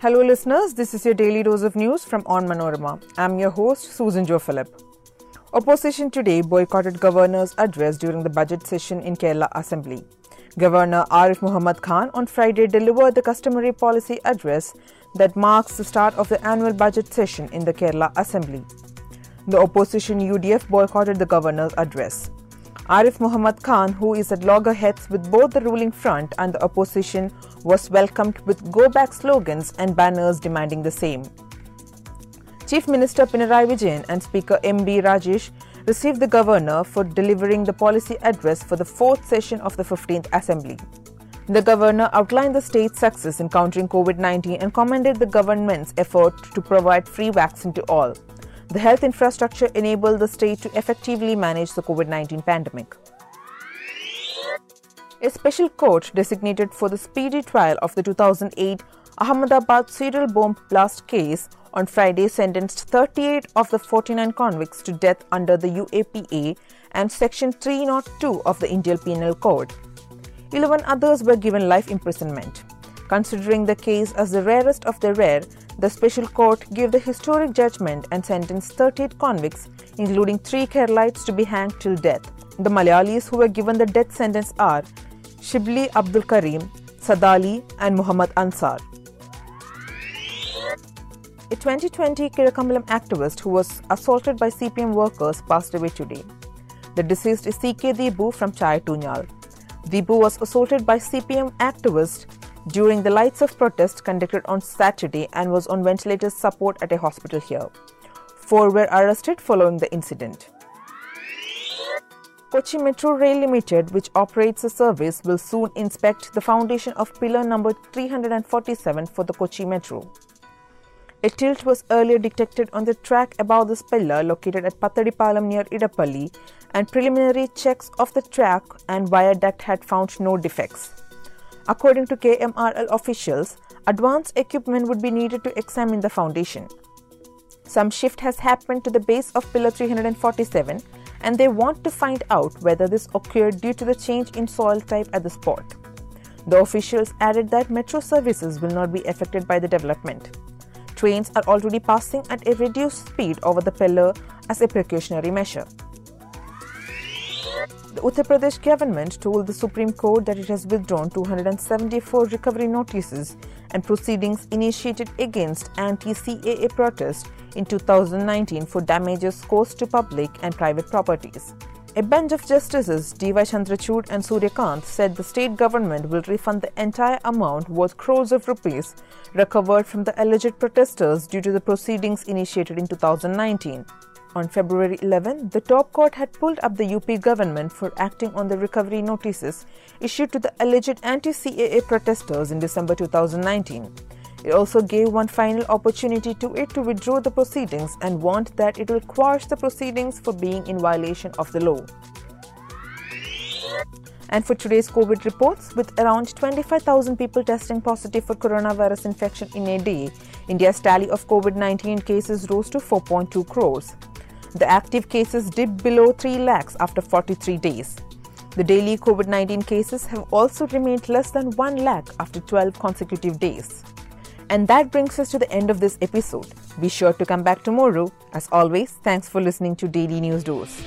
Hello, listeners. This is your daily dose of news from Onmanorama. I'm your host, Susan Joe Philip. Opposition today boycotted governor's address during the budget session in Kerala Assembly. Governor Arif Muhammad Khan on Friday delivered the customary policy address that marks the start of the annual budget session in the Kerala Assembly. The opposition UDF boycotted the governor's address. Arif Muhammad Khan, who is at loggerheads with both the ruling front and the opposition, was welcomed with go back slogans and banners demanding the same. Chief Minister Pinarayi Vijayan and Speaker M.B. Rajesh received the governor for delivering the policy address for the fourth session of the 15th Assembly. The governor outlined the state's success in countering COVID 19 and commended the government's effort to provide free vaccine to all. The health infrastructure enabled the state to effectively manage the COVID 19 pandemic. A special court designated for the speedy trial of the 2008 Ahmedabad serial bomb blast case on Friday sentenced 38 of the 49 convicts to death under the UAPA and Section 302 of the Indian Penal Code. 11 others were given life imprisonment. Considering the case as the rarest of the rare, the special court gave the historic judgment and sentenced 38 convicts, including three Keralites, to be hanged till death. The Malayalis who were given the death sentence are Shibli Abdul Karim, Sadali, and Muhammad Ansar. A Twenty20 Kizhakkambalam activist who was assaulted by CPM workers passed away today. The deceased is CK Deepu from Chai Tunyal. Deepu was assaulted by CPM activists during the lights of protest conducted on Saturday and was on ventilator support at a hospital here. Four were arrested following the incident. Kochi Metro Rail Limited, which operates the service, will soon inspect the foundation of pillar number 347 for the Kochi Metro. A tilt was earlier detected on the track above this pillar located at Pathadipalam near Idapalli, and preliminary checks of the track and viaduct had found no defects. According to KMRL officials, advanced equipment would be needed to examine the foundation. Some shift has happened to the base of pillar 347 and they want to find out whether this occurred due to the change in soil type at the spot. The officials added that metro services will not be affected by the development. Trains are already passing at a reduced speed over the pillar as a precautionary measure. The Uttar Pradesh government told the Supreme Court that it has withdrawn 274 recovery notices and proceedings initiated against anti CAA protests in 2019 for damages caused to public and private properties. A bench of justices D.Y. Chandrachud and Surya Kant said the state government will refund the entire amount worth crores of rupees recovered from the alleged protesters due to the proceedings initiated in 2019. On February 11, the top court had pulled up the UP government for acting on the recovery notices issued to the alleged anti CAA protesters in December 2019. It also gave one final opportunity to it to withdraw the proceedings and warned that it will quash the proceedings for being in violation of the law. And for today's COVID reports, with around 25,000 people testing positive for coronavirus infection in a day, India's tally of COVID 19 cases rose to 4.2 crores. The active cases dipped below 3 lakhs after 43 days. The daily COVID 19 cases have also remained less than 1 lakh after 12 consecutive days. And that brings us to the end of this episode. Be sure to come back tomorrow. As always, thanks for listening to Daily News Dose.